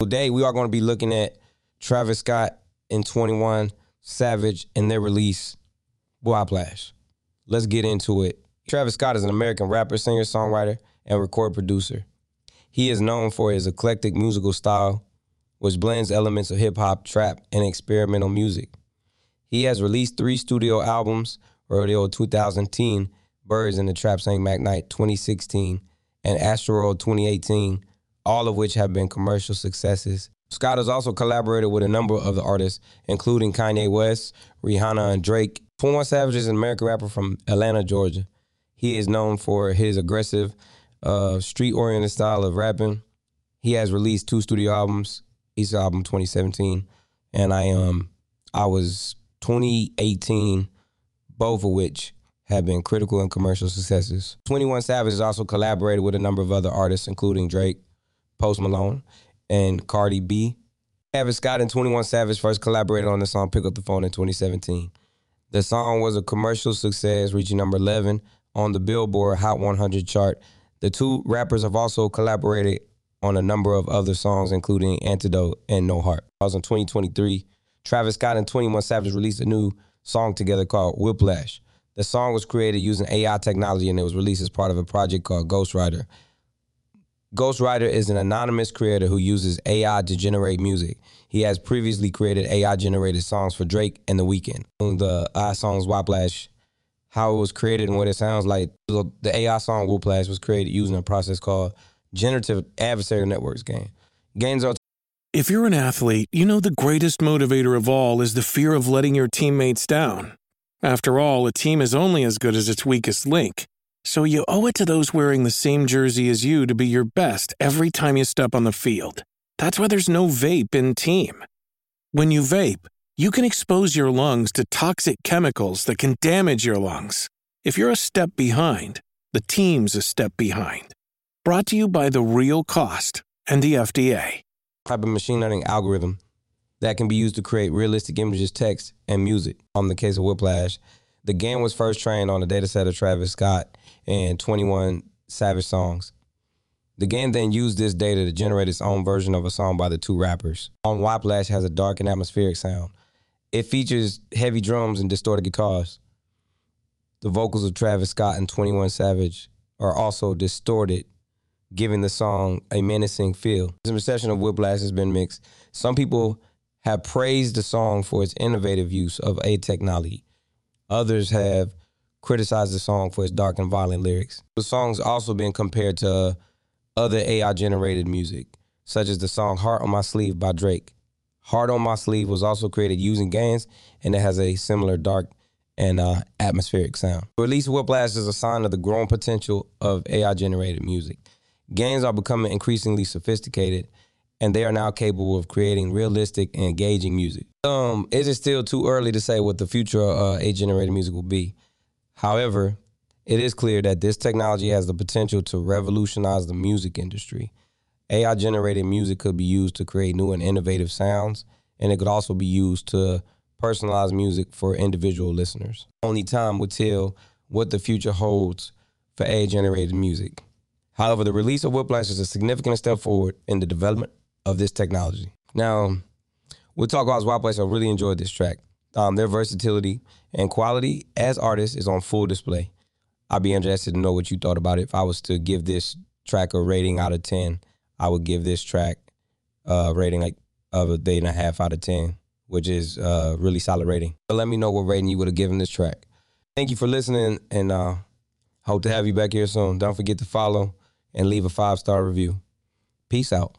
Today, we are going to be looking at Travis Scott and 21 Savage and their release, Whiplash. Let's get into it. Travis Scott is an American rapper, singer, songwriter, and record producer. He is known for his eclectic musical style, which blends elements of hip hop, trap, and experimental music. He has released three studio albums Rodeo 2010, Birds in the Trap Sing McKnight 2016, and Astroworld 2018 all of which have been commercial successes. Scott has also collaborated with a number of the artists, including Kanye West, Rihanna, and Drake. 21 Savage is an American rapper from Atlanta, Georgia. He is known for his aggressive, uh, street-oriented style of rapping. He has released two studio albums. Issa Album 2017, and I um I was 2018, both of which have been critical and commercial successes. 21 Savage has also collaborated with a number of other artists, including Drake, Post Malone, and Cardi B. Travis Scott and 21 Savage first collaborated on the song Pick Up the Phone in 2017. The song was a commercial success, reaching number 11 on the Billboard Hot 100 chart. The two rappers have also collaborated on a number of other songs, including Antidote and No Heart. I was in 2023. Travis Scott and 21 Savage released a new song together called Whiplash. The song was created using AI technology and it was released as part of a project called Ghostwriter. Ghostwriter is an anonymous creator who uses AI to generate music. He has previously created AI generated songs for Drake and The Weeknd. The AI songs Whiplash, how it was created and what it sounds like. The AI song Whiplash was created using a process called generative adversarial networks GAN. GANs are If you're an athlete, you know the greatest motivator of all is the fear of letting your teammates down. After all, a team is only as good as its weakest link. So you owe it to those wearing the same jersey as you to be your best every time you step on the field. That's why there's no vape in team. When you vape, you can expose your lungs to toxic chemicals that can damage your lungs. If you're a step behind, the team's a step behind. Brought to you by The Real Cost and the FDA. type of machine learning algorithm that can be used to create realistic images, text, and music. On the case of Whiplash, the GAN was first trained on a data set of Travis Scott and 21 Savage songs. The GAN then used this data to generate its own version of a song by the two rappers. On Whiplash has a dark and atmospheric sound. It features heavy drums and distorted guitars. The vocals of Travis Scott and 21 Savage are also distorted, giving the song a menacing feel. The reception of Whiplash has been mixed. Some people have praised the song for its innovative use of a technology. Others have criticized the song for its dark and violent lyrics. The song's also been compared to other AI generated music, such as the song Heart on My Sleeve by Drake. Heart on My Sleeve was also created using GANs, and it has a similar dark and uh, atmospheric sound. Release Whiplash is a sign of the growing potential of AI generated music. GANs are becoming increasingly sophisticated, and they are now capable of creating realistic and engaging music. Um, it is still too early to say what the future of uh, AI generated music will be. However, it is clear that this technology has the potential to revolutionize the music industry. AI generated music could be used to create new and innovative sounds, and it could also be used to personalize music for individual listeners. Only time will tell what the future holds for AI generated music. However, the release of Whiplash is a significant step forward in the development of this technology. Now, we'll talk about Whiplash. I really enjoyed this track. Um, their versatility and quality as artists is on full display. I'd be interested to know what you thought about it. If I was to give this track a rating out of 10, I would give this track a rating like of a eight and a half out of 10 which is really solid rating. But let me know what rating you would have given this track. Thank you for listening, and uh, hope to have you back here soon. Don't forget to follow and leave a five star review. Peace out.